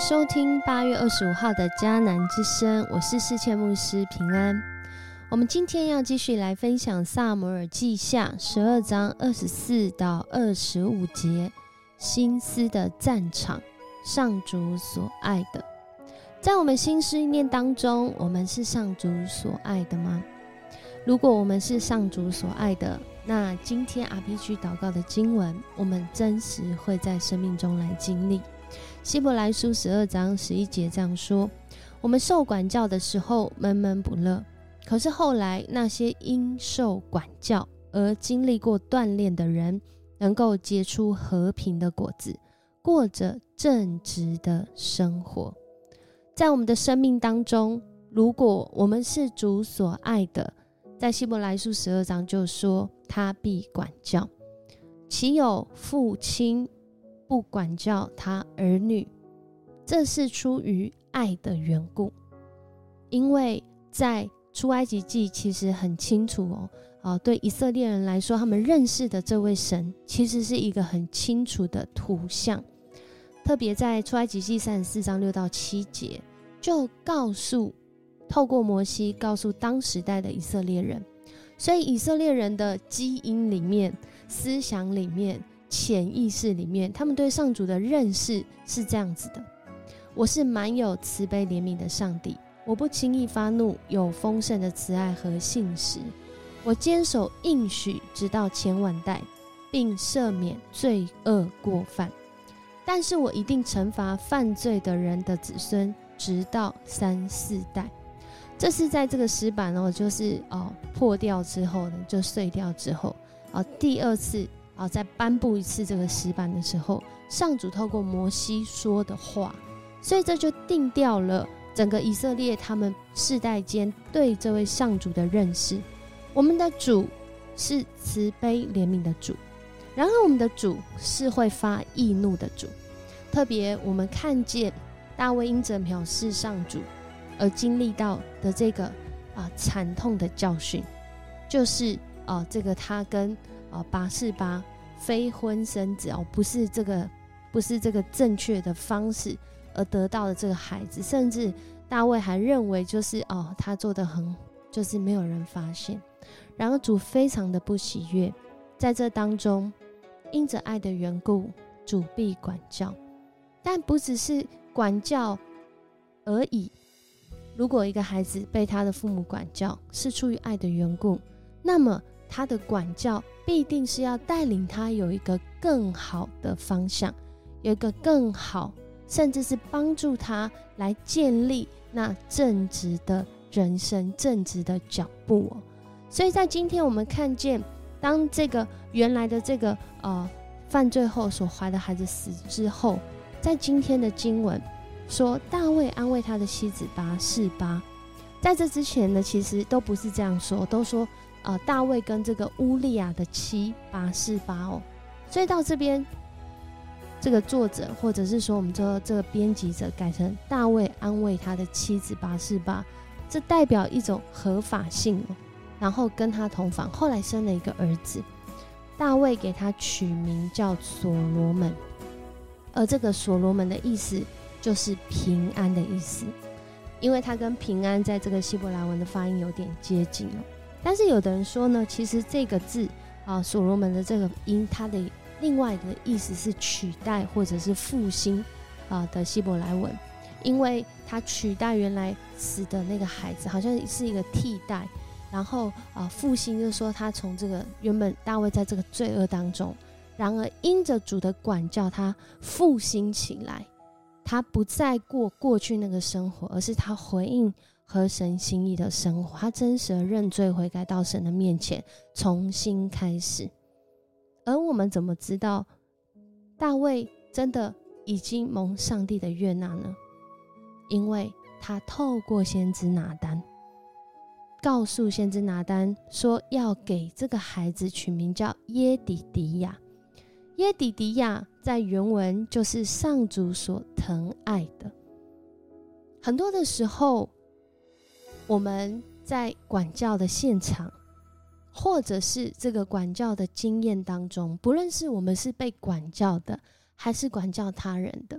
收听八月二十五号的迦南之声，我是世界牧师平安。我们今天要继续来分享萨摩尔记下十二章二十四到二十五节，心思的战场，上主所爱的。在我们心思意念当中，我们是上主所爱的吗？如果我们是上主所爱的，那今天 RPG 祷告的经文，我们真实会在生命中来经历。希伯来书十二章十一节这样说：我们受管教的时候闷闷不乐，可是后来那些因受管教而经历过锻炼的人，能够结出和平的果子，过着正直的生活。在我们的生命当中，如果我们是主所爱的，在希伯来书十二章就说他必管教，岂有父亲？不管教他儿女，这是出于爱的缘故。因为在出埃及记其实很清楚哦，啊，对以色列人来说，他们认识的这位神其实是一个很清楚的图像。特别在出埃及记三十四章六到七节，就告诉透过摩西告诉当时代的以色列人，所以以色列人的基因里面、思想里面。潜意识里面，他们对上主的认识是这样子的：我是满有慈悲怜悯的上帝，我不轻易发怒，有丰盛的慈爱和信实，我坚守应许，直到千万代，并赦免罪恶过犯。但是我一定惩罚犯罪的人的子孙，直到三四代。这是在这个石板哦，就是哦破掉之后呢，就碎掉之后啊，第二次。啊，在颁布一次这个石板的时候，上主透过摩西说的话，所以这就定掉了整个以色列他们世代间对这位上主的认识。我们的主是慈悲怜悯的主，然而我们的主是会发易怒的主。特别我们看见大卫因着藐视上主而经历到的这个啊惨痛的教训，就是啊这个他跟。啊，八四八非婚生子哦，不是这个，不是这个正确的方式而得到的这个孩子，甚至大卫还认为就是哦，他做的很，就是没有人发现。然而主非常的不喜悦，在这当中，因着爱的缘故，主必管教，但不只是管教而已。如果一个孩子被他的父母管教是出于爱的缘故，那么。他的管教必定是要带领他有一个更好的方向，有一个更好，甚至是帮助他来建立那正直的人生、正直的脚步哦。所以在今天我们看见，当这个原来的这个呃犯罪后所怀的孩子死之后，在今天的经文说，大卫安慰他的妻子拔示巴。在这之前呢，其实都不是这样说，都说。呃，大卫跟这个乌利亚的妻八四八哦，所以到这边，这个作者或者是说我们这这个编辑者改成大卫安慰他的妻子八四八，这代表一种合法性哦。然后跟他同房，后来生了一个儿子，大卫给他取名叫所罗门，而这个所罗门的意思就是平安的意思，因为他跟平安在这个希伯来文的发音有点接近哦。但是有的人说呢，其实这个字啊，所罗门的这个音，它的另外的意思是取代或者是复兴啊的希伯来文，因为它取代原来死的那个孩子，好像是一个替代，然后啊复兴就说他从这个原本大卫在这个罪恶当中，然而因着主的管教，他复兴起来，他不再过过去那个生活，而是他回应。和神心意的生活，他真实的认罪悔改到神的面前，重新开始。而我们怎么知道大卫真的已经蒙上帝的悦纳呢？因为他透过先知拿单，告诉先知拿单说，要给这个孩子取名叫耶底迪亚。耶底迪亚在原文就是上主所疼爱的。很多的时候。我们在管教的现场，或者是这个管教的经验当中，不论是我们是被管教的，还是管教他人的，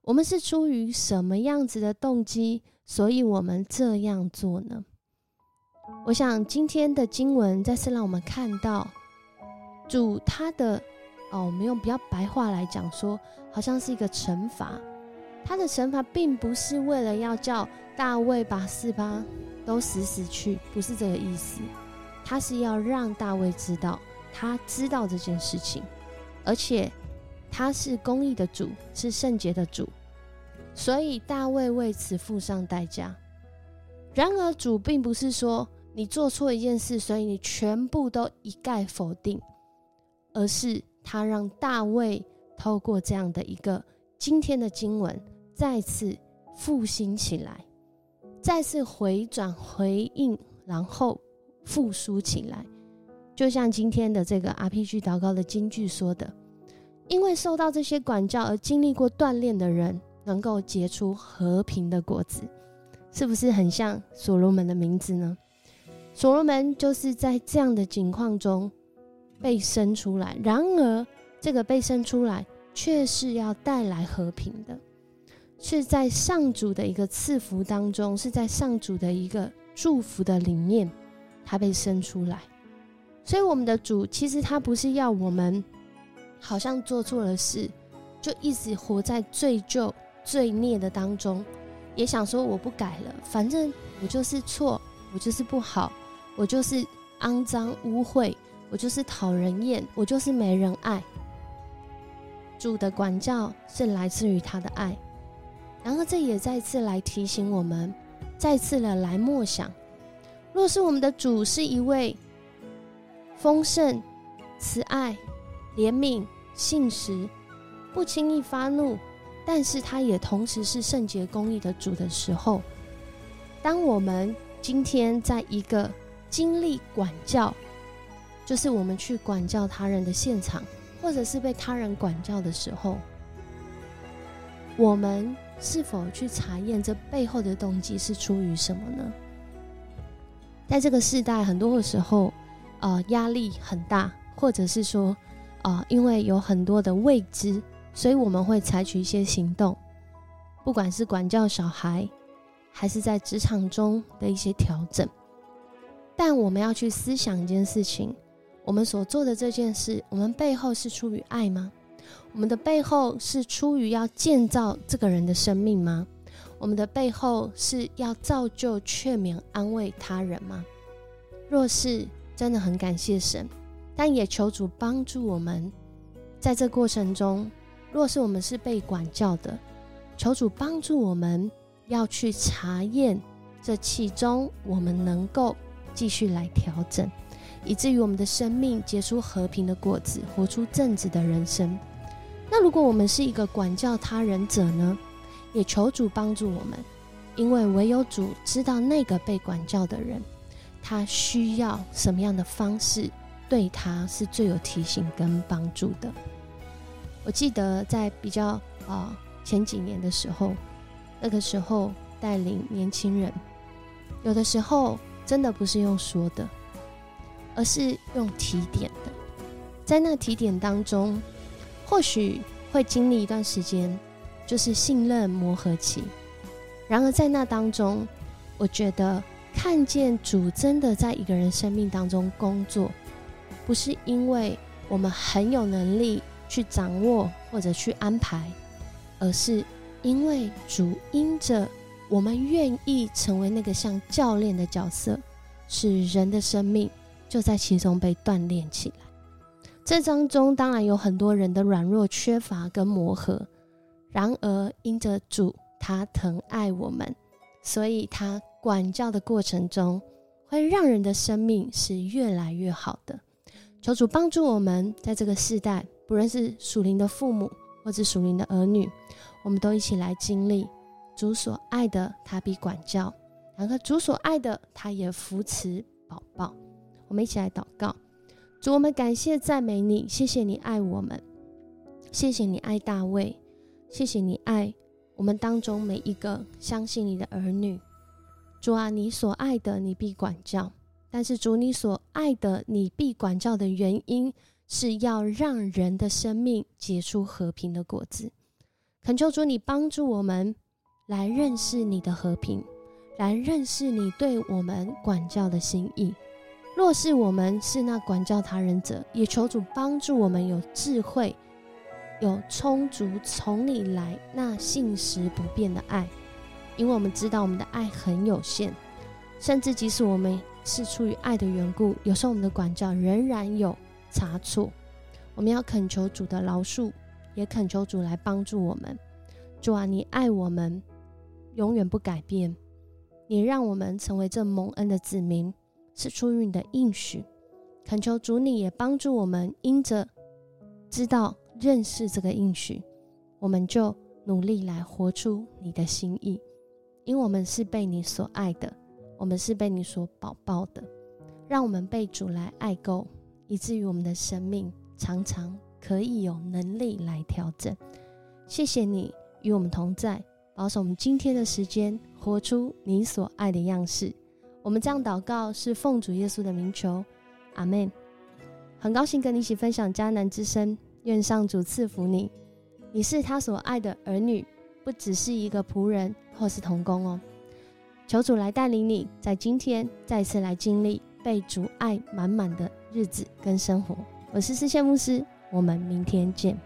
我们是出于什么样子的动机，所以我们这样做呢？我想今天的经文再次让我们看到主他的哦，我们用比较白话来讲说，好像是一个惩罚。他的惩罚并不是为了要叫大卫把四八都死死去，不是这个意思。他是要让大卫知道，他知道这件事情，而且他是公义的主，是圣洁的主，所以大卫为此付上代价。然而，主并不是说你做错一件事，所以你全部都一概否定，而是他让大卫透过这样的一个今天的经文，再次复兴起来，再次回转回应，然后。复苏起来，就像今天的这个 RPG 祷告的金句说的：“因为受到这些管教而经历过锻炼的人，能够结出和平的果子。”是不是很像所罗门的名字呢？所罗门就是在这样的境况中被生出来，然而这个被生出来却是要带来和平的，是在上主的一个赐福当中，是在上主的一个祝福的里面。他被生出来，所以我们的主其实他不是要我们好像做错了事，就一直活在罪疚、罪孽的当中，也想说我不改了，反正我就是错，我就是不好，我就是肮脏污秽，我就是讨人厌，我就是没人爱。主的管教是来自于他的爱，然后这也再次来提醒我们，再次的来默想。若是我们的主是一位丰盛、慈爱、怜悯、信实、不轻易发怒，但是他也同时是圣洁公义的主的时候，当我们今天在一个经历管教，就是我们去管教他人的现场，或者是被他人管教的时候，我们是否去查验这背后的动机是出于什么呢？在这个时代，很多的时候，呃，压力很大，或者是说，呃，因为有很多的未知，所以我们会采取一些行动，不管是管教小孩，还是在职场中的一些调整。但我们要去思想一件事情：我们所做的这件事，我们背后是出于爱吗？我们的背后是出于要建造这个人的生命吗？我们的背后是要造就、劝勉、安慰他人吗？若是真的很感谢神，但也求主帮助我们，在这过程中，若是我们是被管教的，求主帮助我们要去查验这其中，我们能够继续来调整，以至于我们的生命结出和平的果子，活出正直的人生。那如果我们是一个管教他人者呢？也求主帮助我们，因为唯有主知道那个被管教的人，他需要什么样的方式，对他是最有提醒跟帮助的。我记得在比较啊前几年的时候，那个时候带领年轻人，有的时候真的不是用说的，而是用提点的。在那提点当中，或许会经历一段时间。就是信任磨合期，然而在那当中，我觉得看见主真的在一个人生命当中工作，不是因为我们很有能力去掌握或者去安排，而是因为主因着我们愿意成为那个像教练的角色，使人的生命就在其中被锻炼起来。这当中当然有很多人的软弱、缺乏跟磨合。然而，因着主他疼爱我们，所以他管教的过程中，会让人的生命是越来越好的。求主帮助我们，在这个世代，不论是属灵的父母或者属灵的儿女，我们都一起来经历主所爱的，他必管教；然后主所爱的，他也扶持宝宝。我们一起来祷告：主，我们感谢赞美你，谢谢你爱我们，谢谢你爱大卫。谢谢你爱我们当中每一个相信你的儿女，主啊，你所爱的你必管教，但是主你所爱的你必管教的原因是要让人的生命结出和平的果子。恳求主你帮助我们来认识你的和平，来认识你对我们管教的心意。若是我们是那管教他人者，也求主帮助我们有智慧，有充足从你来那信实不变的爱，因为我们知道我们的爱很有限，甚至即使我们是出于爱的缘故，有时候我们的管教仍然有差错。我们要恳求主的饶恕。也恳求主来帮助我们，主啊，你爱我们，永远不改变。你让我们成为这蒙恩的子民，是出于你的应许。恳求主，你也帮助我们，因着知道认识这个应许，我们就努力来活出你的心意。因我们是被你所爱的，我们是被你所保抱的。让我们被主来爱够，以至于我们的生命常常。可以有能力来调整。谢谢你与我们同在，保守我们今天的时间，活出你所爱的样式。我们这样祷告，是奉主耶稣的名求，阿门。很高兴跟你一起分享迦南之声，愿上主赐福你。你是他所爱的儿女，不只是一个仆人或是童工哦。求主来带领你，在今天再次来经历被主爱满满的日子跟生活。我是思谢牧师。我们明天见。